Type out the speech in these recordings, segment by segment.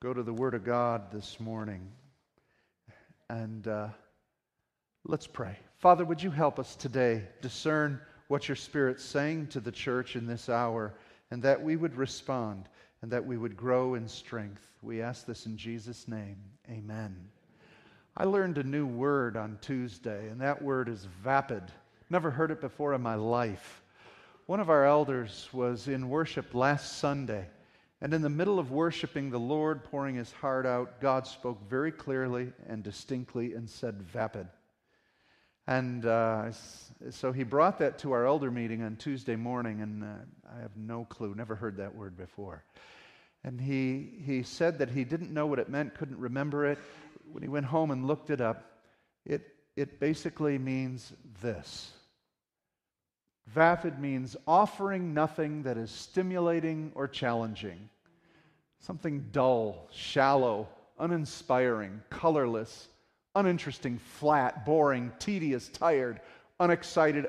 go to the Word of God this morning. And uh, let's pray. Father, would you help us today discern what your Spirit's saying to the church in this hour, and that we would respond and that we would grow in strength. We ask this in Jesus' name. Amen. I learned a new word on Tuesday, and that word is vapid. Never heard it before in my life. One of our elders was in worship last Sunday and in the middle of worshiping the Lord, pouring his heart out, God spoke very clearly and distinctly and said, Vapid. And uh, so he brought that to our elder meeting on Tuesday morning, and uh, I have no clue, never heard that word before. And he, he said that he didn't know what it meant, couldn't remember it. When he went home and looked it up, it, it basically means this Vapid means offering nothing that is stimulating or challenging, something dull, shallow, uninspiring, colorless, uninteresting, flat, boring, tedious, tired, unexcited,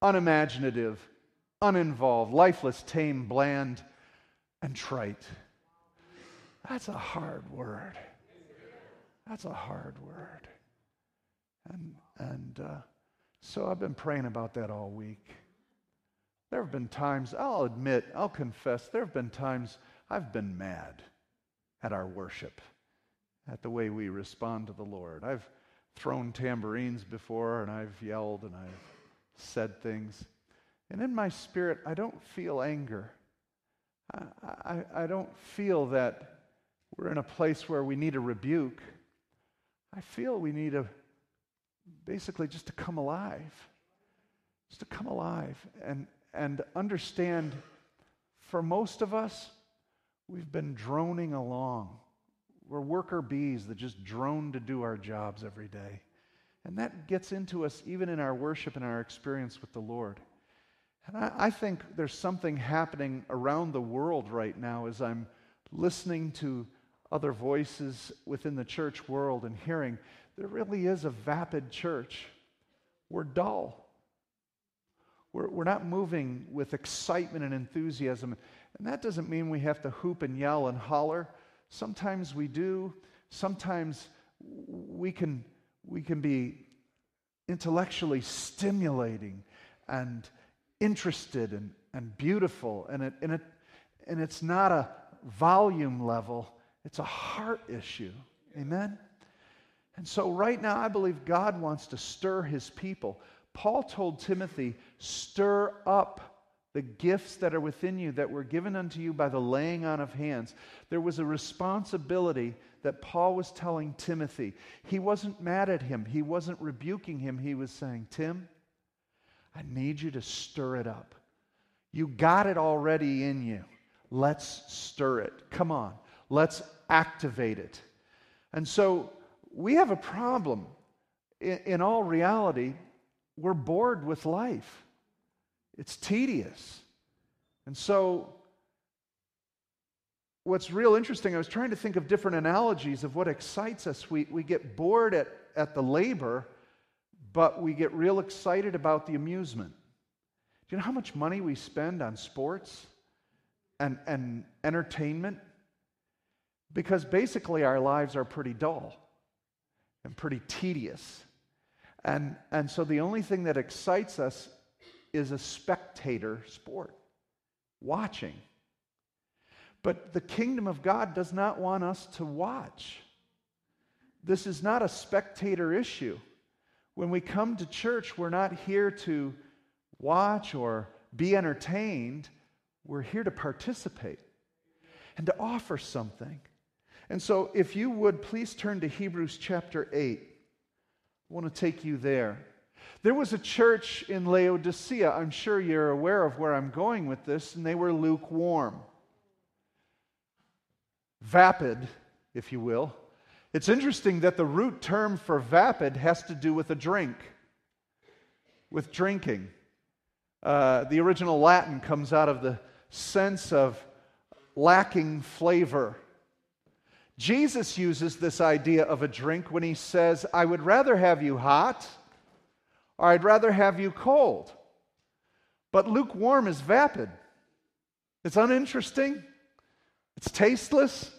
unimaginative, uninvolved, lifeless, tame, bland, and trite. That's a hard word. That's a hard word. And, and uh, so I've been praying about that all week. There have been times, I'll admit, I'll confess, there have been times I've been mad at our worship, at the way we respond to the Lord. I've thrown tambourines before and I've yelled and I've said things. And in my spirit, I don't feel anger. I, I, I don't feel that we're in a place where we need a rebuke. I feel we need a basically just to come alive. Just to come alive and, and understand for most of us, we've been droning along. We're worker bees that just drone to do our jobs every day. And that gets into us even in our worship and our experience with the Lord. And I, I, think there's something happening around the world right now as I'm listening to other voices within the church world and hearing there really is a vapid church. We're dull. We're, we're not moving with excitement and enthusiasm. And that doesn't mean we have to hoop and yell and holler. Sometimes we do. Sometimes we can, we can be intellectually stimulating and interested and, and beautiful. And, it, and, it, and it's not a volume level, it's a heart issue. Amen? And so, right now, I believe God wants to stir his people. Paul told Timothy, Stir up the gifts that are within you that were given unto you by the laying on of hands. There was a responsibility that Paul was telling Timothy. He wasn't mad at him, he wasn't rebuking him. He was saying, Tim, I need you to stir it up. You got it already in you. Let's stir it. Come on, let's activate it. And so we have a problem. In, in all reality, we're bored with life, it's tedious. And so, what's real interesting, I was trying to think of different analogies of what excites us. We, we get bored at, at the labor, but we get real excited about the amusement. Do you know how much money we spend on sports and, and entertainment? Because basically, our lives are pretty dull and pretty tedious. And, and so the only thing that excites us is a spectator sport, watching. But the kingdom of God does not want us to watch. This is not a spectator issue. When we come to church, we're not here to watch or be entertained. We're here to participate and to offer something. And so, if you would please turn to Hebrews chapter 8. I want to take you there. There was a church in Laodicea. I'm sure you're aware of where I'm going with this, and they were lukewarm, vapid, if you will. It's interesting that the root term for vapid has to do with a drink, with drinking. Uh, the original Latin comes out of the sense of lacking flavor. Jesus uses this idea of a drink when he says, I would rather have you hot or I'd rather have you cold. But lukewarm is vapid, it's uninteresting, it's tasteless.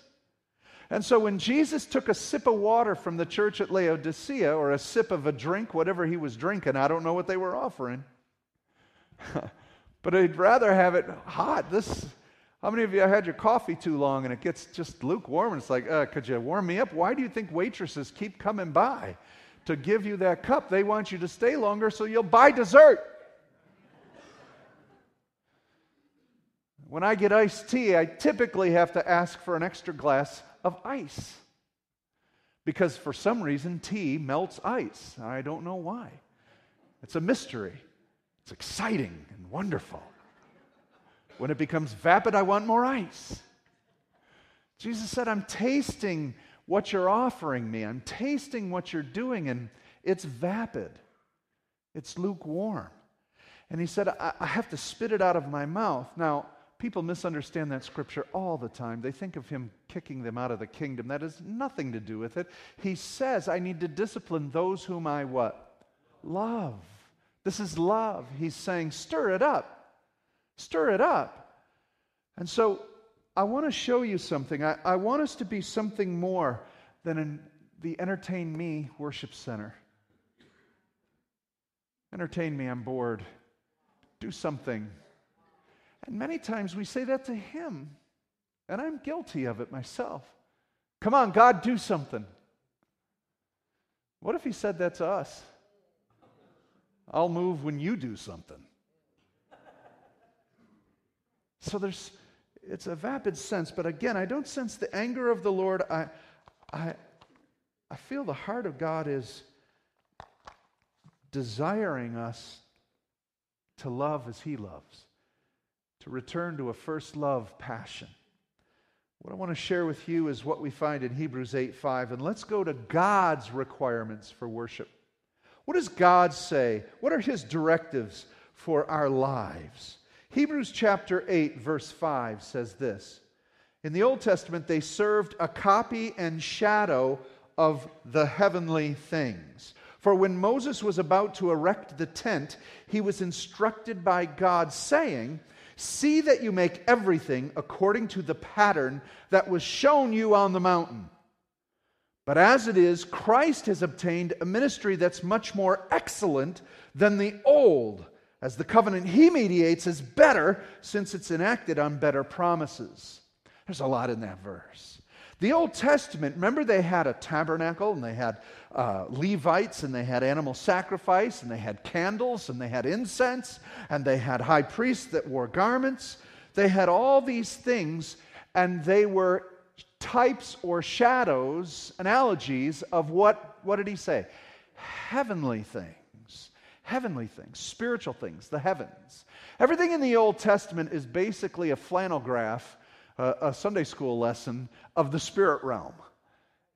And so when Jesus took a sip of water from the church at Laodicea, or a sip of a drink, whatever he was drinking, I don't know what they were offering. but I'd rather have it hot. This, how many of you had your coffee too long and it gets just lukewarm and it's like, uh, could you warm me up? Why do you think waitresses keep coming by to give you that cup? They want you to stay longer so you'll buy dessert. When I get iced tea, I typically have to ask for an extra glass of ice. Because for some reason, tea melts ice. I don't know why. It's a mystery. It's exciting and wonderful. When it becomes vapid, I want more ice. Jesus said, I'm tasting what you're offering me. I'm tasting what you're doing, and it's vapid, it's lukewarm. And he said, I, I have to spit it out of my mouth. Now, People misunderstand that scripture all the time. They think of him kicking them out of the kingdom. That has nothing to do with it. He says, I need to discipline those whom I what? Love. This is love. He's saying, stir it up. Stir it up. And so I want to show you something. I, I want us to be something more than the Entertain Me Worship Center. Entertain me, I'm bored. Do something. And many times we say that to Him, and I'm guilty of it myself. Come on, God, do something. What if He said that to us? I'll move when you do something. So there's, it's a vapid sense, but again, I don't sense the anger of the Lord. I, I, I feel the heart of God is desiring us to love as He loves to return to a first love passion. What I want to share with you is what we find in Hebrews 8 5. And let's go to God's requirements for worship. What does God say? What are His directives for our lives? Hebrews chapter 8, verse 5 says this In the Old Testament, they served a copy and shadow of the heavenly things. For when Moses was about to erect the tent, he was instructed by God, saying, See that you make everything according to the pattern that was shown you on the mountain. But as it is, Christ has obtained a ministry that's much more excellent than the old, as the covenant he mediates is better since it's enacted on better promises. There's a lot in that verse. The Old Testament, remember they had a tabernacle and they had uh, Levites and they had animal sacrifice and they had candles and they had incense and they had high priests that wore garments. They had all these things and they were types or shadows, analogies of what, what did he say? Heavenly things. Heavenly things, spiritual things, the heavens. Everything in the Old Testament is basically a flannel graph a, a Sunday school lesson of the spirit realm.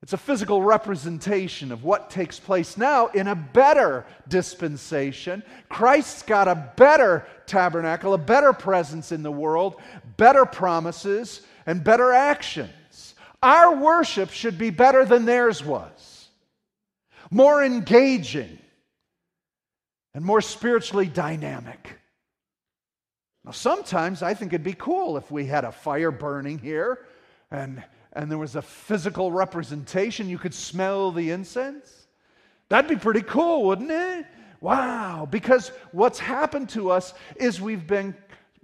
It's a physical representation of what takes place now in a better dispensation. Christ's got a better tabernacle, a better presence in the world, better promises, and better actions. Our worship should be better than theirs was, more engaging, and more spiritually dynamic. Now, sometimes I think it'd be cool if we had a fire burning here and, and there was a physical representation. You could smell the incense. That'd be pretty cool, wouldn't it? Wow. Because what's happened to us is we've been,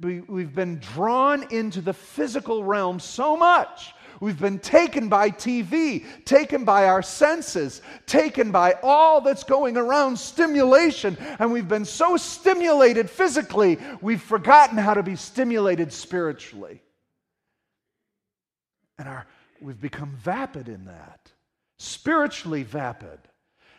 we, we've been drawn into the physical realm so much We've been taken by TV, taken by our senses, taken by all that's going around stimulation, and we've been so stimulated physically, we've forgotten how to be stimulated spiritually. And our, we've become vapid in that, spiritually vapid.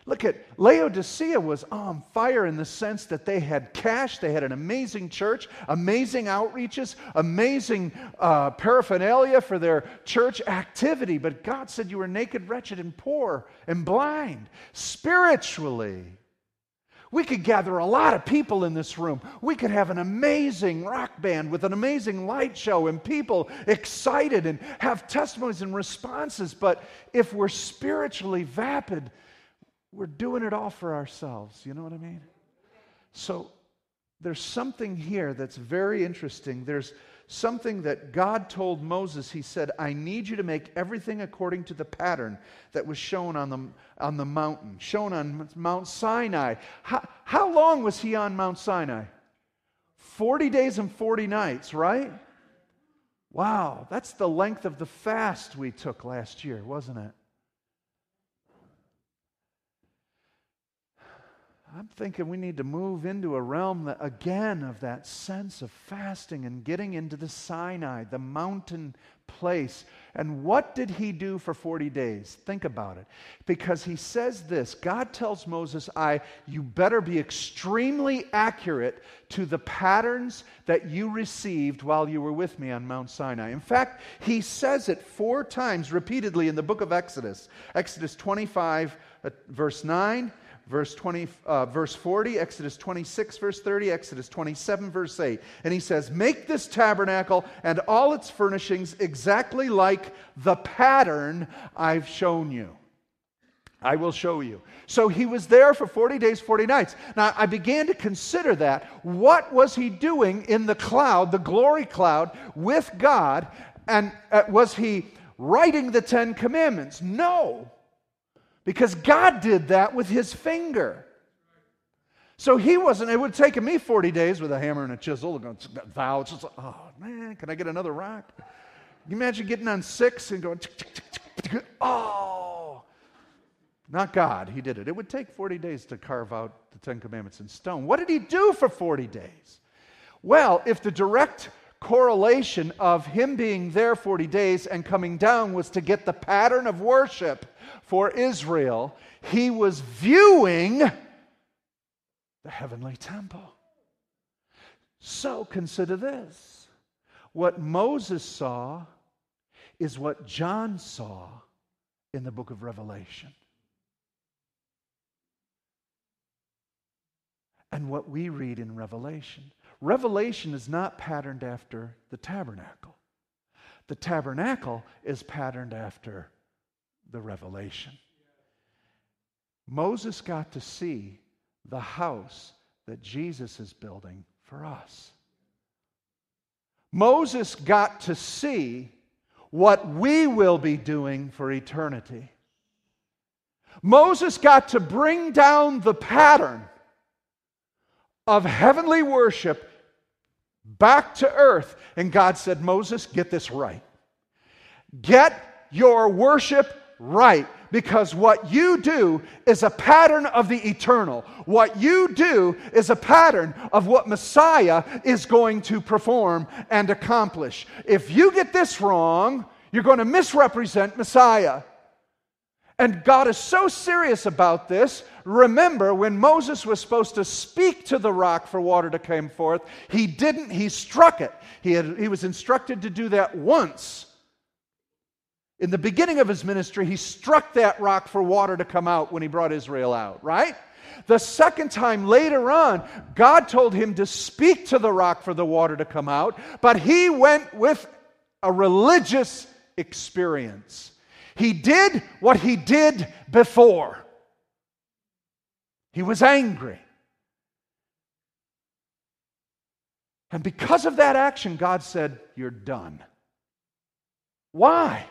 Look at Laodicea was on fire in the sense that they had cash, they had an amazing church, amazing outreaches, amazing uh, paraphernalia for their church activity. But God said you were naked, wretched, and poor and blind spiritually. We could gather a lot of people in this room. We could have an amazing rock band with an amazing light show and people excited and have testimonies and responses. But if we're spiritually vapid, we're doing it all for ourselves. You know what I mean? So there's something here that's very interesting. There's something that God told Moses. He said, I need you to make everything according to the pattern that was shown on the, on the mountain, shown on Mount Sinai. How, how long was he on Mount Sinai? 40 days and 40 nights, right? Wow, that's the length of the fast we took last year, wasn't it? I'm thinking we need to move into a realm that, again of that sense of fasting and getting into the Sinai, the mountain place. And what did he do for 40 days? Think about it. Because he says this God tells Moses, I, you better be extremely accurate to the patterns that you received while you were with me on Mount Sinai. In fact, he says it four times repeatedly in the book of Exodus Exodus 25, uh, verse 9 verse 20 uh, verse 40 exodus 26 verse 30 exodus 27 verse 8 and he says make this tabernacle and all its furnishings exactly like the pattern i've shown you I will show you. So he was there for 40 days, 40 nights. Now, I began to consider that. What was he doing in the cloud, the glory cloud, with God? And uh, was he writing the Ten Commandments? No. Because God did that with his finger. So he wasn't, it would have taken me 40 days with a hammer and a chisel, going, thou, it's just like, oh man, can I get another rock? Can you imagine getting on six and going, oh, not God, he did it. It would take 40 days to carve out the Ten Commandments in stone. What did he do for 40 days? Well, if the direct correlation of him being there 40 days and coming down was to get the pattern of worship for Israel, he was viewing the heavenly temple. So consider this what Moses saw is what John saw in the book of Revelation. And what we read in Revelation. Revelation is not patterned after the tabernacle. The tabernacle is patterned after the revelation. Moses got to see the house that Jesus is building for us. Moses got to see what we will be doing for eternity. Moses got to bring down the pattern of heavenly worship back to earth. And God said, Moses, get this right. Get your worship right because what you do is a pattern of the eternal. What you do is a pattern of what Messiah is going to perform and accomplish. If you get this wrong, you're going to misrepresent Messiah. And God is so serious about this. Remember, when Moses was supposed to speak to the rock for water to come forth, he didn't, he struck it. He, had, he was instructed to do that once. In the beginning of his ministry, he struck that rock for water to come out when he brought Israel out, right? The second time later on, God told him to speak to the rock for the water to come out, but he went with a religious experience. He did what he did before. He was angry. And because of that action, God said, You're done. Why?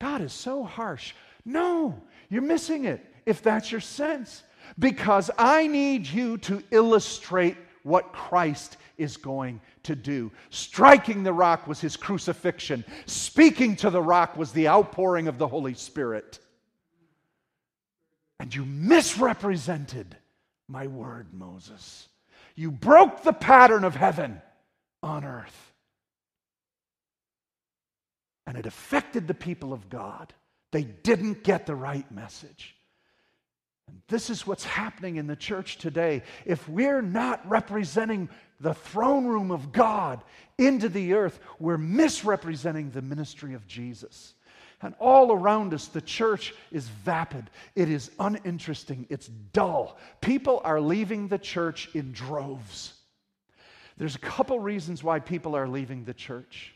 God is so harsh. No, you're missing it if that's your sense. Because I need you to illustrate what Christ is going to do. Striking the rock was his crucifixion, speaking to the rock was the outpouring of the Holy Spirit. And you misrepresented my word, Moses. You broke the pattern of heaven on earth and it affected the people of God. They didn't get the right message. And this is what's happening in the church today. If we're not representing the throne room of God into the earth, we're misrepresenting the ministry of Jesus. And all around us, the church is vapid. It is uninteresting. It's dull. People are leaving the church in droves. There's a couple reasons why people are leaving the church.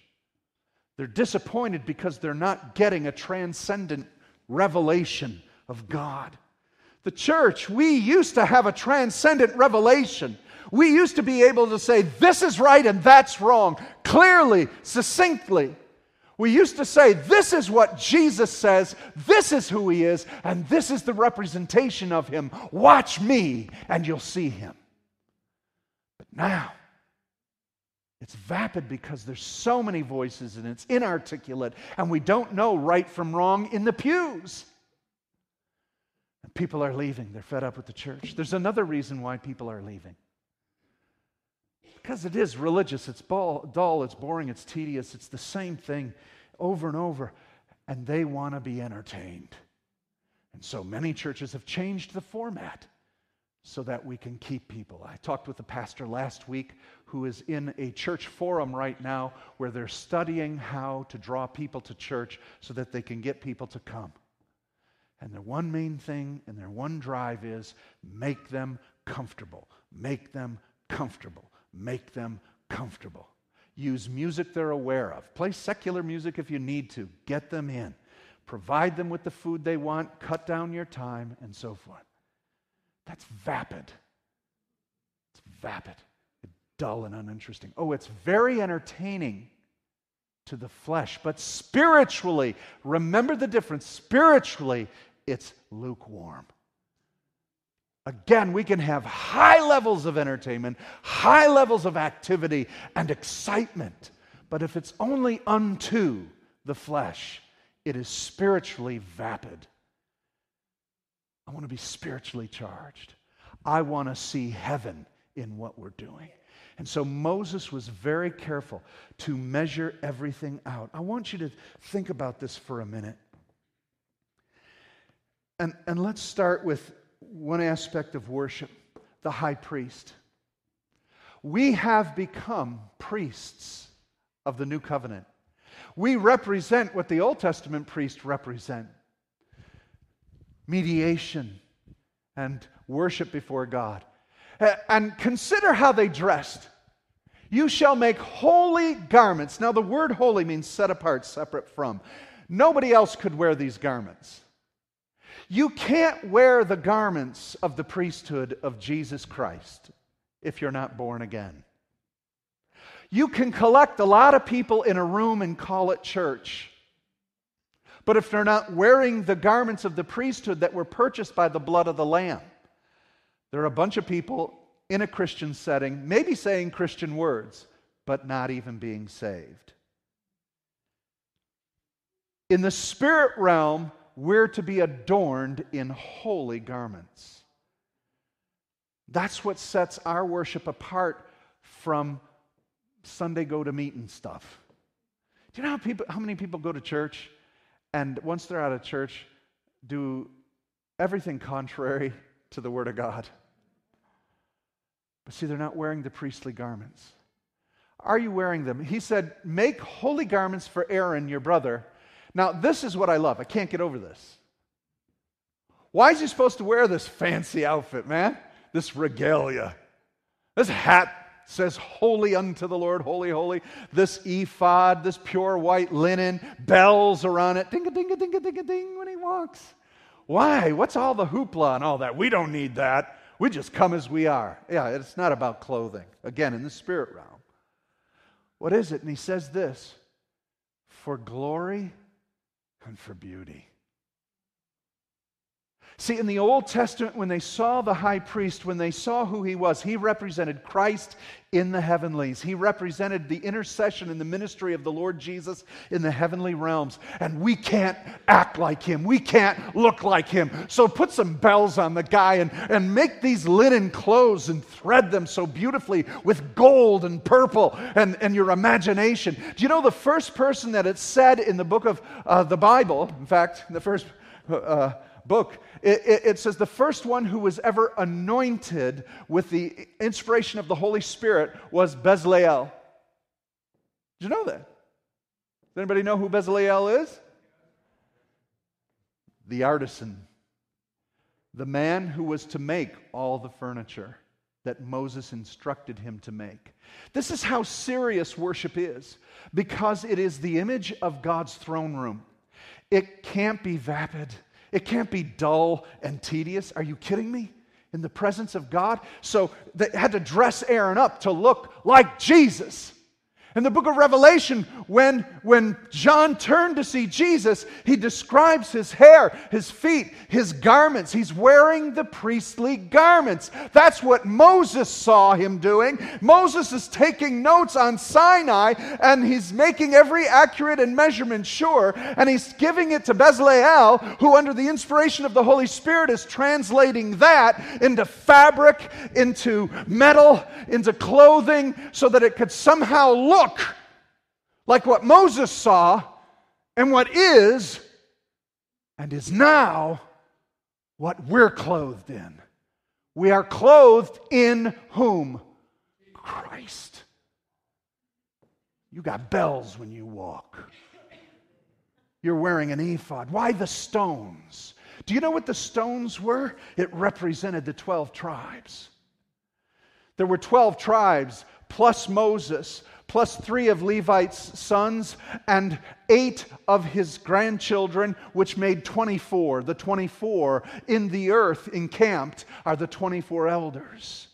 They're disappointed because they're not getting a transcendent revelation of God. The church, we used to have a transcendent revelation. We used to be able to say, this is right and that's wrong, clearly, succinctly. We used to say, this is what Jesus says, this is who he is, and this is the representation of him. Watch me, and you'll see him. But now, it's vapid because there's so many voices and it's inarticulate, and we don't know right from wrong in the pews. And people are leaving. They're fed up with the church. There's another reason why people are leaving. Because it is religious, it's dull, it's boring, it's tedious, it's the same thing over and over, and they want to be entertained. And so many churches have changed the format so that we can keep people. I talked with a pastor last week who is in a church forum right now where they're studying how to draw people to church so that they can get people to come. And their one main thing and their one drive is make them comfortable, make them comfortable, make them comfortable. Use music they're aware of. Play secular music if you need to. Get them in. Provide them with the food they want. Cut down your time and so forth. That's vapid. It's vapid. dull and uninteresting. Oh, it's very entertaining to the flesh, but spiritually, remember the difference. Spiritually, it's lukewarm. Again, we can have high levels of entertainment, high levels of activity and excitement, but if it's only unto the flesh, it is spiritually vapid. I want to be spiritually charged. I want to see heaven in what we're doing. And so Moses was very careful to measure everything out. I want you to think about this for a minute. And, and let's start with one aspect of worship the high priest. We have become priests of the new covenant. We represent what the Old Testament priests represent mediation and worship before God. And consider how they dressed. You shall make holy garments. Now, the word holy means set apart, separate from. Nobody else could wear these garments. You can't wear the garments of the priesthood of Jesus Christ if you're not born again. You can collect a lot of people in a room and call it church. But if they're not wearing the garments of the priesthood that were purchased by the blood of the Lamb, there are a bunch of people in a Christian setting, maybe saying Christian words, but not even being saved. In the spirit realm, we're to be adorned in holy garments. That's what sets our worship apart from Sunday go to meeting stuff. Do you know how, people, how many people go to church and once they're out of church, do everything contrary to the Word of God? But see, they're not wearing the priestly garments. Are you wearing them? He said, Make holy garments for Aaron, your brother now, this is what I love. I can't get over this. Why is he supposed to wear this fancy outfit, man? This regalia. This hat says, Holy unto the Lord, holy, holy. This ephod, this pure white linen, bells around it. Ding a ding a ding a ding a ding when he walks. Why? What's all the hoopla and all that? We don't need that. We just come as we are. Yeah, it's not about clothing. Again, in the spirit realm. What is it? And he says this for glory and for beauty. See, in the Old Testament, when they saw the high priest, when they saw who he was, he represented Christ in the heavenlies. He represented the intercession and the ministry of the Lord Jesus in the heavenly realms. And we can't act like him. We can't look like him. So put some bells on the guy and, and make these linen clothes and thread them so beautifully with gold and purple and, and your imagination. Do you know the first person that it said in the book of uh, the Bible, in fact, the first. Uh, book, it, it, it, says the first one who was ever anointed with the inspiration of the Holy Spirit was Bezalel. Did you know that? Does anybody know who Bezalel is? The artisan, the man who was to make all the furniture that Moses instructed him to make. This is how serious worship is because it is the image of God's throne room. It can't be vapid. It can't be dull and tedious. Are you kidding me? in the presence of God. So they had to dress Aaron up to look like Jesus. In the book of Revelation, when, when John turned to see Jesus, he describes his hair, his feet, his garments. He's wearing the priestly garments. That's what Moses saw him doing. Moses is taking notes on Sinai and he's making every accurate and measurement sure. And he's giving it to Bezalel, who, under the inspiration of the Holy Spirit, is translating that into fabric, into metal, into clothing, so that it could somehow look look like what Moses saw and what is and is now what we're clothed in. We are clothed in whom? Christ. You got bells when you walk. You're wearing an ephod. Why the stones? Do you know what the stones were? It represented the 12 tribes. There were 12 tribes plus Moses plus three of Levi's sons, and eight of his grandchildren, which made 24. The 24 in the earth encamped are the 24 elders.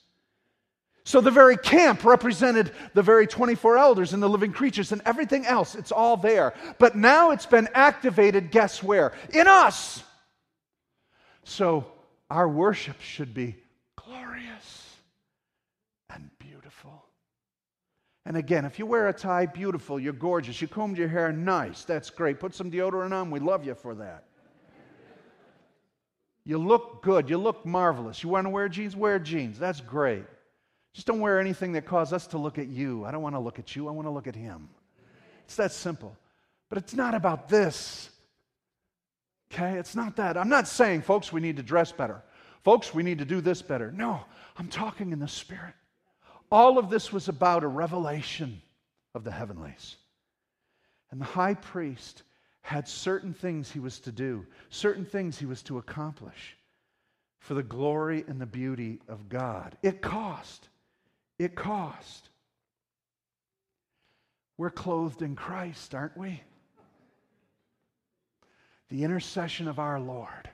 So the very camp represented the very 24 elders and the living creatures and everything else. It's all there. But now it's been activated, guess where? In us. So our worship should be And again, if you wear a tie, beautiful, you're gorgeous. You combed your hair, nice. That's great. Put some deodorant on, we love you for that. You look good. You look marvelous. You want to wear jeans? Wear jeans. That's great. Just don't wear anything that causes us to look at you. I don't want to look at you. I want to look at him. It's that simple. But it's not about this. Okay? It's not that. I'm not saying, folks, we need to dress better. Folks, we need to do this better. No, I'm talking in the spirit. All of this was about a revelation of the heavenlies. And the high priest had certain things he was to do, certain things he was to accomplish for the glory and the beauty of God. It cost. It cost. We're clothed in Christ, aren't we? The intercession of our Lord.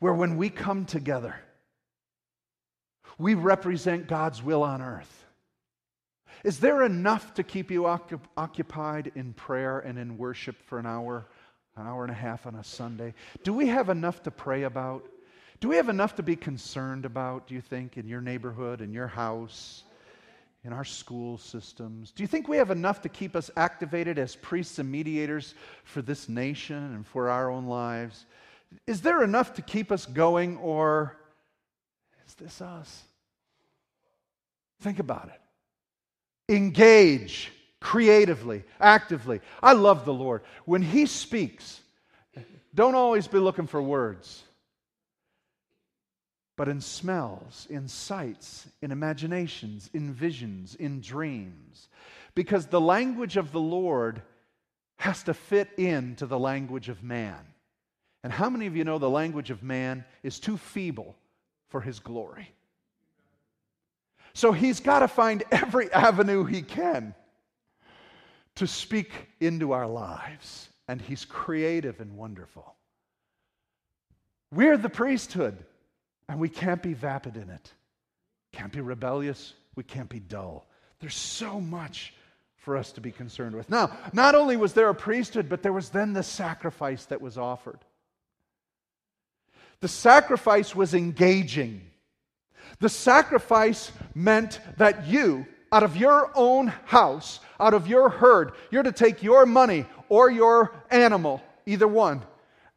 Where when we come together, we represent God's will on earth. Is there enough to keep you occupied in prayer and in worship for an hour, an hour and a half on a Sunday? Do we have enough to pray about? Do we have enough to be concerned about, do you think, in your neighborhood, in your house, in our school systems? Do you think we have enough to keep us activated as priests and mediators for this nation and for our own lives? Is there enough to keep us going, or is this us? Think about it. Engage creatively, actively. I love the Lord. When He speaks, don't always be looking for words, but in smells, in sights, in imaginations, in visions, in dreams. Because the language of the Lord has to fit into the language of man. And how many of you know the language of man is too feeble for his glory? So he's got to find every avenue he can to speak into our lives. And he's creative and wonderful. We're the priesthood, and we can't be vapid in it. Can't be rebellious. We can't be dull. There's so much for us to be concerned with. Now, not only was there a priesthood, but there was then the sacrifice that was offered. The sacrifice was engaging. The sacrifice meant that you, out of your own house, out of your herd, you're to take your money or your animal, either one,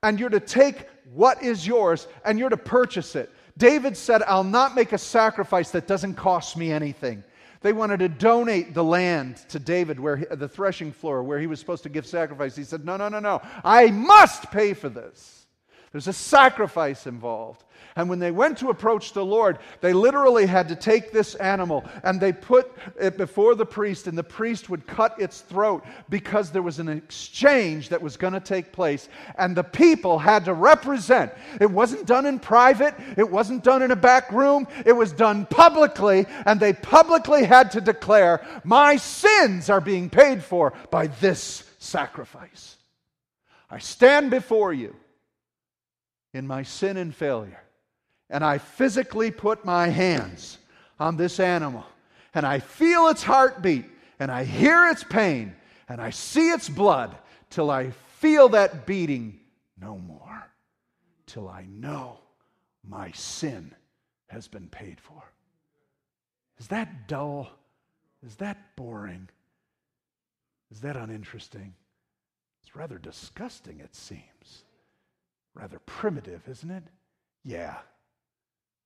and you're to take what is yours and you're to purchase it. David said, I'll not make a sacrifice that doesn't cost me anything. They wanted to donate the land to David, where he, the threshing floor, where he was supposed to give sacrifice. He said, No, no, no, no. I must pay for this. There's a sacrifice involved. And when they went to approach the Lord, they literally had to take this animal and they put it before the priest, and the priest would cut its throat because there was an exchange that was going to take place. And the people had to represent. It wasn't done in private, it wasn't done in a back room, it was done publicly, and they publicly had to declare, My sins are being paid for by this sacrifice. I stand before you in my sin and failure and I physically put my hands on this animal and I feel its heartbeat and I hear its pain and I see its blood till I feel that beating no more, till I know my sin has been paid for. Is that dull? Is that boring? Is that uninteresting? It's rather disgusting, it seems. Rather primitive, isn't it? Yeah.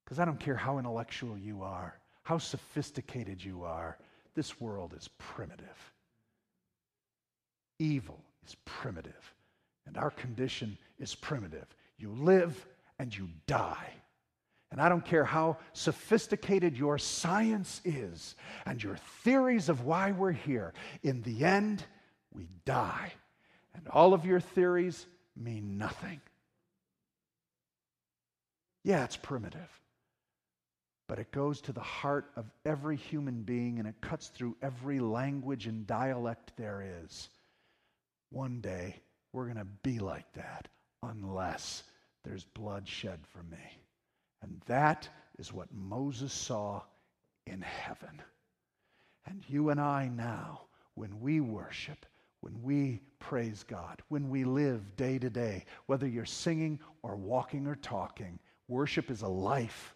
Because I don't care how intellectual you are, how sophisticated you are, this world is primitive. Evil is primitive, and our condition is primitive. You live and you die. And I don't care how sophisticated your science is and your theories of why we're here. In the end, we die. And all of your theories mean nothing. Yeah, it's primitive. But it goes to the heart of every human being and it cuts through every language and dialect there is. One day, we're going to be like that unless there's blood shed for me. And that is what Moses saw in heaven. And you and I now, when we worship, when we praise God, when we live day to day, whether you're singing or walking or talking, worship is a life.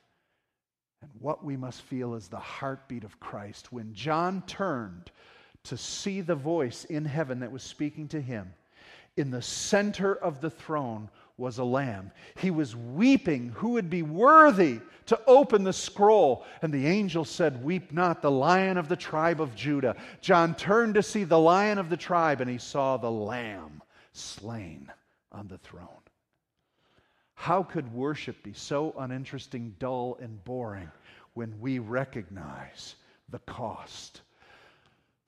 And what we must feel is the heartbeat of Christ. When John turned to see the voice in heaven that was speaking to him, in the center of the throne was a lamb. He was weeping who would be worthy to open the scroll. And the angel said, Weep not, the lion of the tribe of Judah. John turned to see the lion of the tribe, and he saw the lamb slain on the throne. How could worship be so uninteresting, dull, and boring when we recognize the cost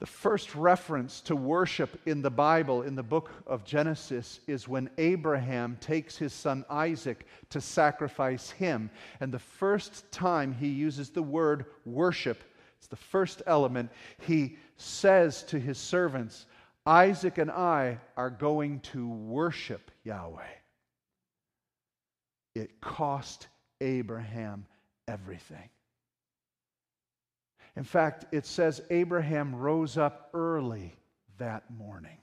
the first reference to worship in the Bible, in the book of Genesis, is when Abraham takes his son Isaac to sacrifice him. And the first time he uses the word worship, it's the first element, he says to his servants, Isaac and I are going to worship Yahweh. It cost Abraham everything. In fact, it says Abraham rose up early that morning.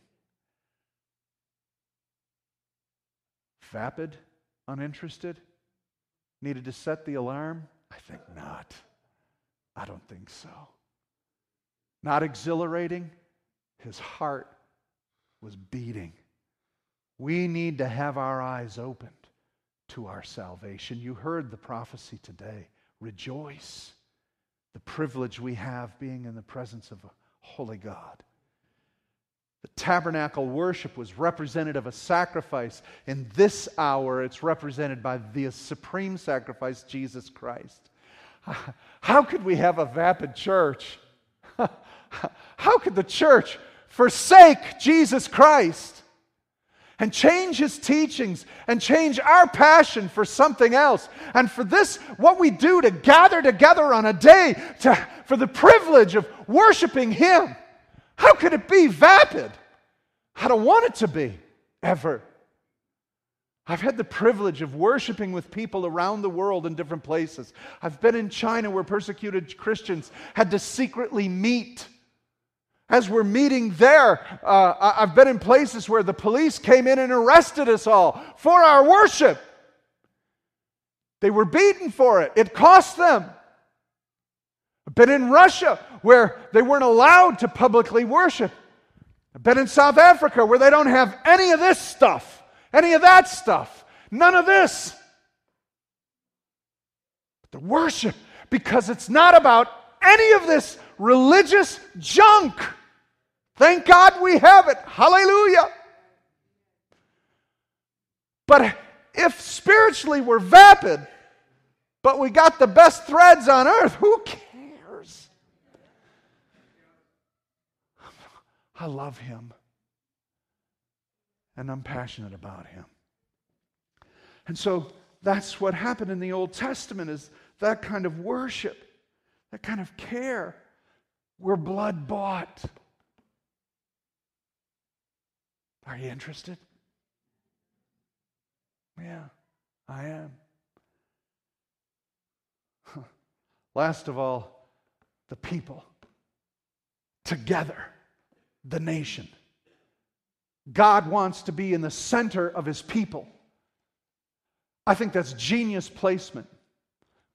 Vapid, uninterested, needed to set the alarm? I think not. I don't think so. Not exhilarating? His heart was beating. We need to have our eyes opened to our salvation. You heard the prophecy today. Rejoice the privilege we have being in the presence of a holy God. The tabernacle worship was representative of a sacrifice. In this hour, it's represented by the supreme sacrifice, Jesus Christ. How could we have a vapid church? How could the church forsake Jesus Christ? And change his teachings and change our passion for something else. And for this, what we do to gather together on a day to, for the privilege of worshiping him. How could it be vapid? I don't want it to be, ever. I've had the privilege of worshiping with people around the world in different places. I've been in China where persecuted Christians had to secretly meet as we're meeting there, uh, I've been in places where the police came in and arrested us all for our worship. They were beaten for it, it cost them. I've been in Russia where they weren't allowed to publicly worship. I've been in South Africa where they don't have any of this stuff, any of that stuff, none of this. But the worship, because it's not about any of this religious junk. Thank God we have it. Hallelujah. But if spiritually we're vapid, but we got the best threads on earth, who cares? I love him. And I'm passionate about him. And so that's what happened in the Old Testament is that kind of worship, that kind of care. We're blood bought. Are you interested? Yeah, I am. Last of all, the people. Together, the nation. God wants to be in the center of his people. I think that's genius placement.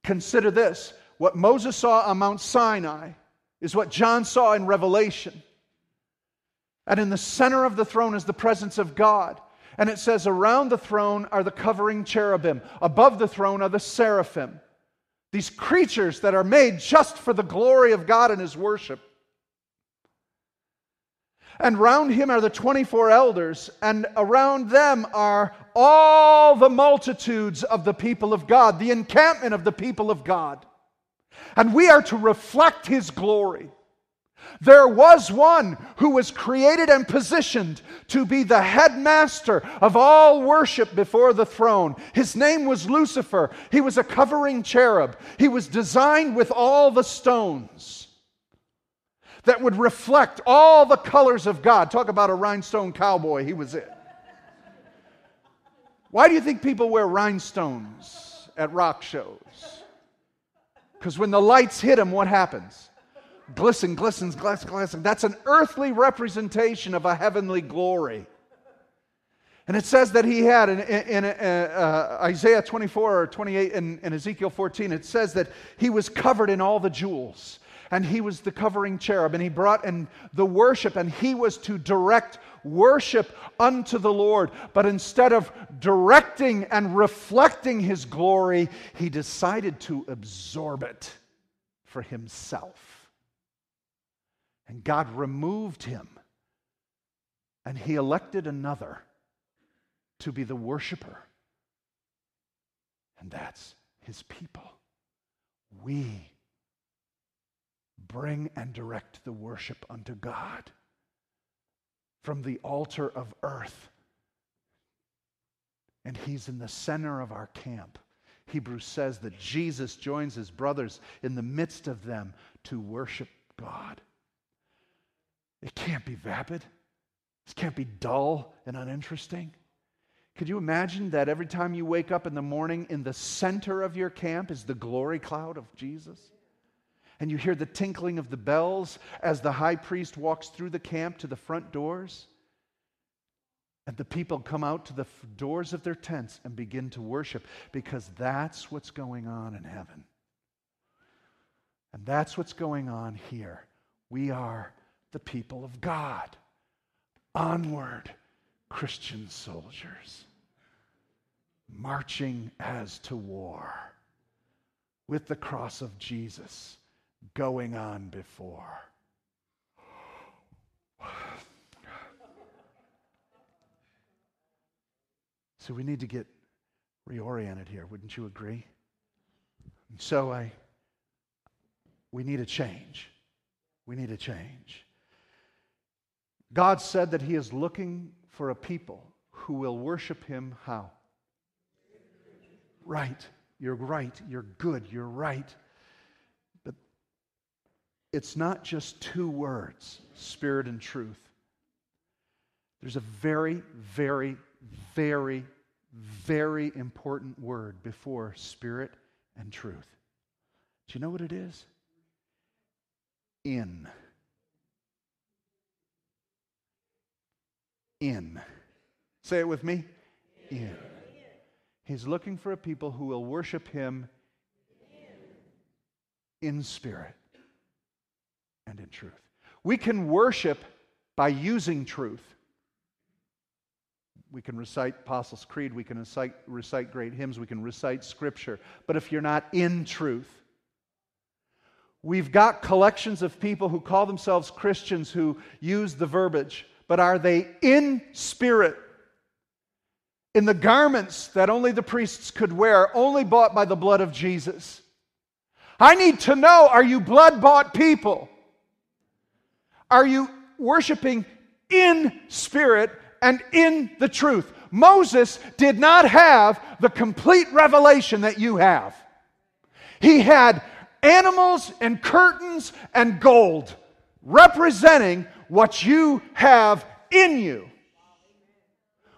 Consider this what Moses saw on Mount Sinai is what John saw in Revelation. And in the center of the throne is the presence of God. And it says, Around the throne are the covering cherubim, above the throne are the seraphim. These creatures that are made just for the glory of God and His worship. And round him are the 24 elders, and around them are all the multitudes of the people of God, the encampment of the people of God. And we are to reflect his glory. There was one who was created and positioned to be the headmaster of all worship before the throne. His name was Lucifer. He was a covering cherub. He was designed with all the stones that would reflect all the colors of God. Talk about a rhinestone cowboy, he was it. Why do you think people wear rhinestones at rock shows? Because when the lights hit them, what happens? Glisten, glistens, glisten, glisten. That's an earthly representation of a heavenly glory. And it says that he had in, in, in uh, Isaiah 24 or 28 and, and Ezekiel 14, it says that he was covered in all the jewels and he was the covering cherub, and he brought in the worship, and he was to direct worship unto the Lord. But instead of directing and reflecting his glory, he decided to absorb it for himself. And God removed him, and he elected another to be the worshiper. And that's his people. We bring and direct the worship unto God from the altar of earth. And he's in the center of our camp. Hebrews says that Jesus joins his brothers in the midst of them to worship God. It can't be vapid. It can't be dull and uninteresting. Could you imagine that every time you wake up in the morning, in the center of your camp is the glory cloud of Jesus? and you hear the tinkling of the bells as the high priest walks through the camp to the front doors. And the people come out to the doors of their tents and begin to worship because that's what's going on in heaven. And that's what's going on here. We are the people of God. Onward, Christian soldiers, marching as to war with the cross of Jesus going on before. So we need to get reoriented here, wouldn't you agree? And so I we need a change. We need a change. God said that he is looking for a people who will worship him how? Right. You're right. You're good. You're right But it's not just two words, spirit and truth. There's a very, very, very, very important word before spirit and truth. Do you know what it is? In. In. Say it with me. In. He's looking for a people who will worship him in spirit and in truth. We can worship by using truth. We can recite Apostles' Creed, we can recite, recite great hymns, we can recite Scripture. But if you're not in truth, we've got collections of people who call themselves Christians who use the verbiage, but are they in spirit? In the garments that only the priests could wear, only bought by the blood of Jesus. I need to know are you blood bought people? Are you worshiping in spirit and in the truth? Moses did not have the complete revelation that you have. He had animals and curtains and gold representing what you have in you.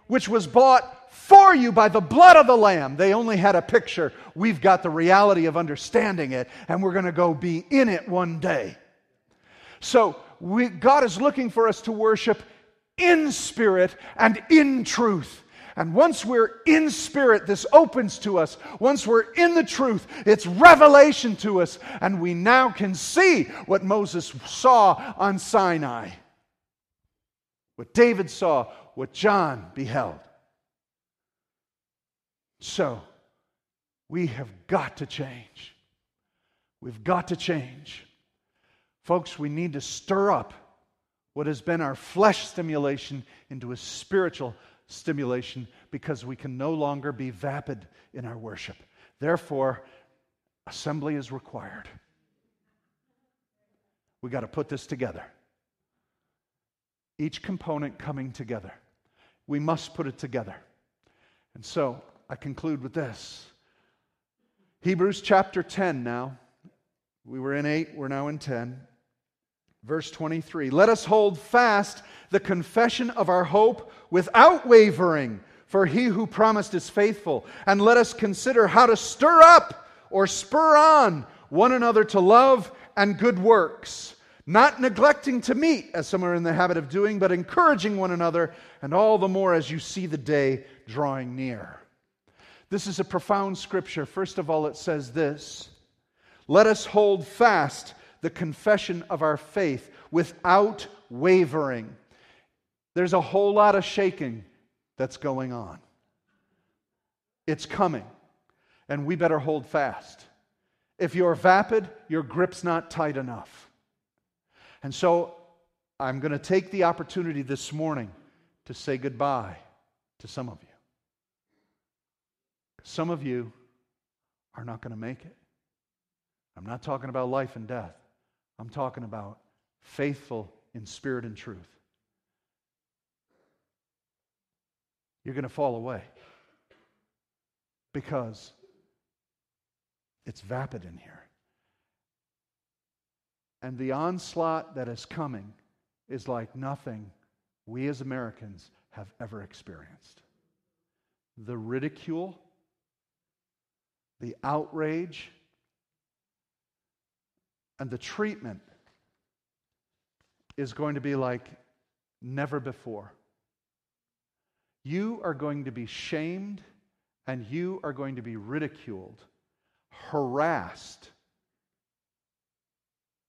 which was bought for you by the blood of the Lamb. They only had a picture. We've got the reality of understanding it, and we're going to go be in it one day. So, we, God is looking for us to worship in spirit and in truth. And once we're in spirit, this opens to us. Once we're in the truth, it's revelation to us. And we now can see what Moses saw on Sinai, what David saw, what John beheld. So, we have got to change. We've got to change. Folks, we need to stir up what has been our flesh stimulation into a spiritual stimulation because we can no longer be vapid in our worship. Therefore, assembly is required. We got to put this together. Each component coming together. We must put it together. And so I conclude with this Hebrews chapter 10 now. We were in 8, we're now in 10. Verse 23 Let us hold fast the confession of our hope without wavering, for he who promised is faithful. And let us consider how to stir up or spur on one another to love and good works, not neglecting to meet, as some are in the habit of doing, but encouraging one another, and all the more as you see the day drawing near. This is a profound scripture. First of all, it says this Let us hold fast the confession of our faith without wavering. There's a whole lot of shaking that's going on. It's coming, and we better hold fast. If you're vapid, your grip's not tight enough. And so I'm going to take the opportunity this morning to say goodbye to some of you. Some of you are not going to make it. I'm not talking about life and death. I'm talking about faithful in spirit and truth. You're going to fall away because it's vapid in here. And the onslaught that is coming is like nothing we as Americans have ever experienced. The ridicule, the outrage, and the treatment is going to be like never before. You are going to be shamed and you are going to be ridiculed, harassed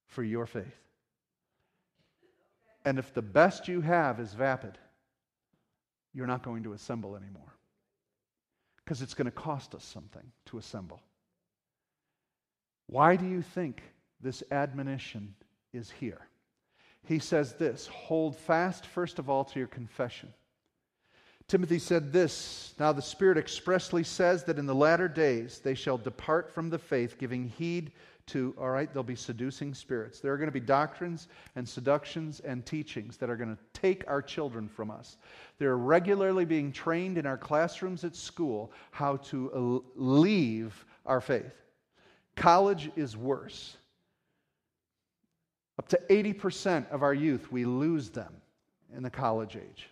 for your faith. And if the best you have is vapid, you're not going to assemble anymore because it's going to cost us something to assemble. Why do you think this admonition is here. He says this hold fast, first of all, to your confession. Timothy said this Now the Spirit expressly says that in the latter days they shall depart from the faith, giving heed to, all right, there'll be seducing spirits. There are going to be doctrines and seductions and teachings that are going to take our children from us. They're regularly being trained in our classrooms at school how to uh, leave our faith. College is worse. Up to 80% of our youth, we lose them in the college age.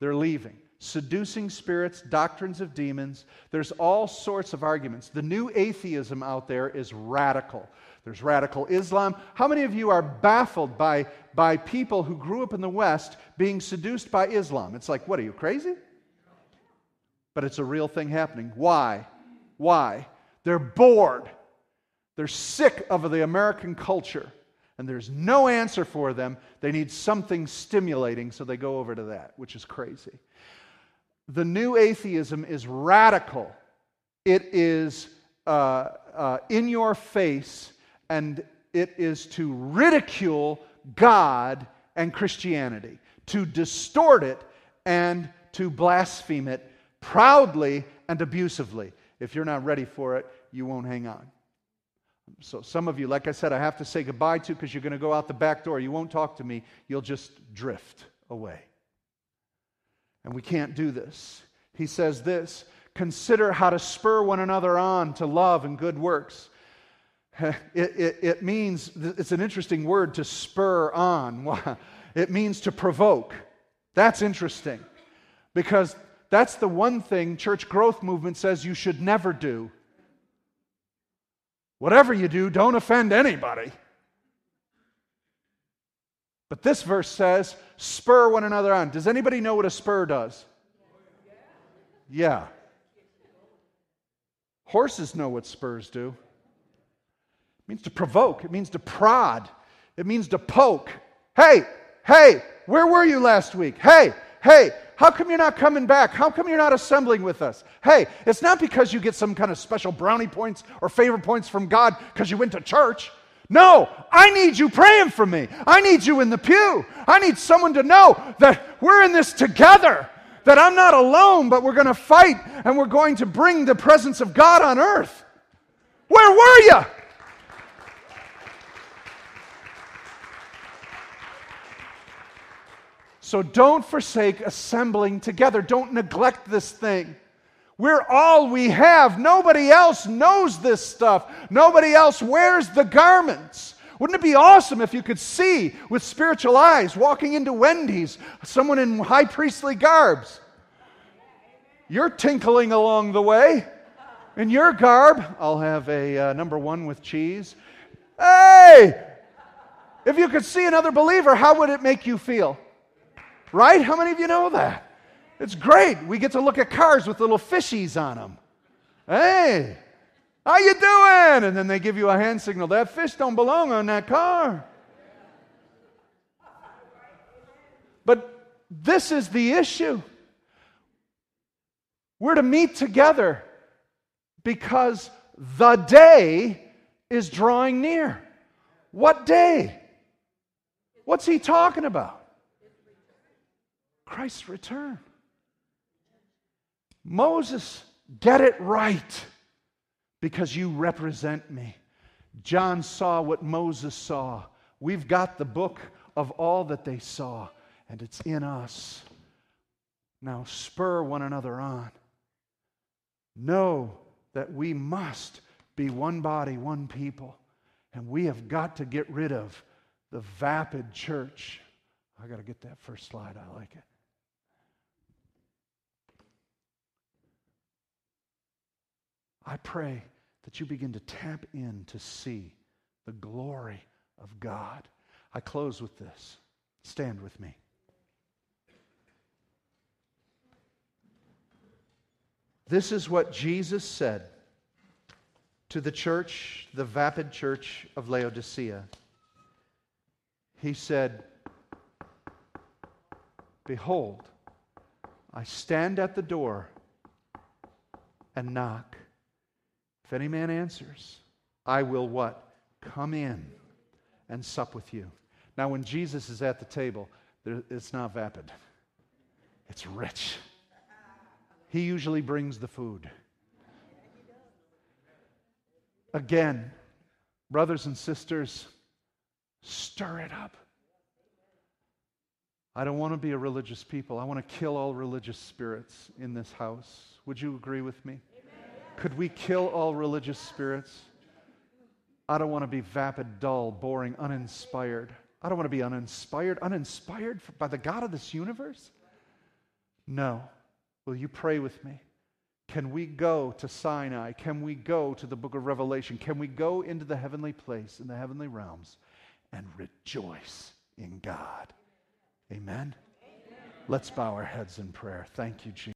They're leaving. Seducing spirits, doctrines of demons, there's all sorts of arguments. The new atheism out there is radical. There's radical Islam. How many of you are baffled by, by people who grew up in the West being seduced by Islam? It's like, what are you, crazy? But it's a real thing happening. Why? Why? They're bored. They're sick of the American culture and there's no answer for them. They need something stimulating, so they go over to that, which is crazy. The new atheism is radical, it is uh, uh, in your face, and it is to ridicule God and Christianity, to distort it and to blaspheme it proudly and abusively. If you're not ready for it, you won't hang on. So, some of you, like I said, I have to say goodbye to because you're going to go out the back door. You won't talk to me, you'll just drift away. And we can't do this. He says this consider how to spur one another on to love and good works. It, it, it means, it's an interesting word to spur on. It means to provoke. That's interesting. Because that's the one thing church growth movement says you should never do. Whatever you do, don't offend anybody. But this verse says, spur one another on. Does anybody know what a spur does? Yeah. Horses know what spurs do. It means to provoke, it means to prod, it means to poke. Hey, hey, where were you last week? Hey, hey, how come you're not coming back? How come you're not assembling with us? Hey, it's not because you get some kind of special brownie points or favor points from God because you went to church. No, I need you praying for me. I need you in the pew. I need someone to know that we're in this together, that I'm not alone, but we're going to fight and we're going to bring the presence of God on earth. Where were you? So don't forsake assembling together. Don't neglect this thing. We're all we have. Nobody else knows this stuff. Nobody else wears the garments. Wouldn't it be awesome if you could see with spiritual eyes walking into Wendy's someone in high priestly garbs? You're tinkling along the way in your garb. I'll have a uh, number one with cheese. Hey! If you could see another believer, how would it make you feel? Right? How many of you know that? It's great. We get to look at cars with little fishies on them. Hey, how you doing? And then they give you a hand signal. That fish don't belong on that car. But this is the issue. We're to meet together because the day is drawing near. What day? What's he talking about? Christ's return. Moses, get it right because you represent me. John saw what Moses saw. We've got the book of all that they saw, and it's in us. Now spur one another on. Know that we must be one body, one people, and we have got to get rid of the vapid church. I got to get that first slide. I like it. I pray that you begin to tap in to see the glory of God. I close with this. Stand with me. This is what Jesus said to the church, the vapid church of Laodicea. He said, Behold, I stand at the door and knock. If any man answers, I will what? Come in and sup with you. Now, when Jesus is at the table, it's not vapid, it's rich. He usually brings the food. Again, brothers and sisters, stir it up. I don't want to be a religious people. I want to kill all religious spirits in this house. Would you agree with me? Could we kill all religious spirits? I don't want to be vapid, dull, boring, uninspired. I don't want to be uninspired. Uninspired by the God of this universe? No. Will you pray with me? Can we go to Sinai? Can we go to the book of Revelation? Can we go into the heavenly place, in the heavenly realms, and rejoice in God? Amen? Amen. Let's bow our heads in prayer. Thank you, Jesus.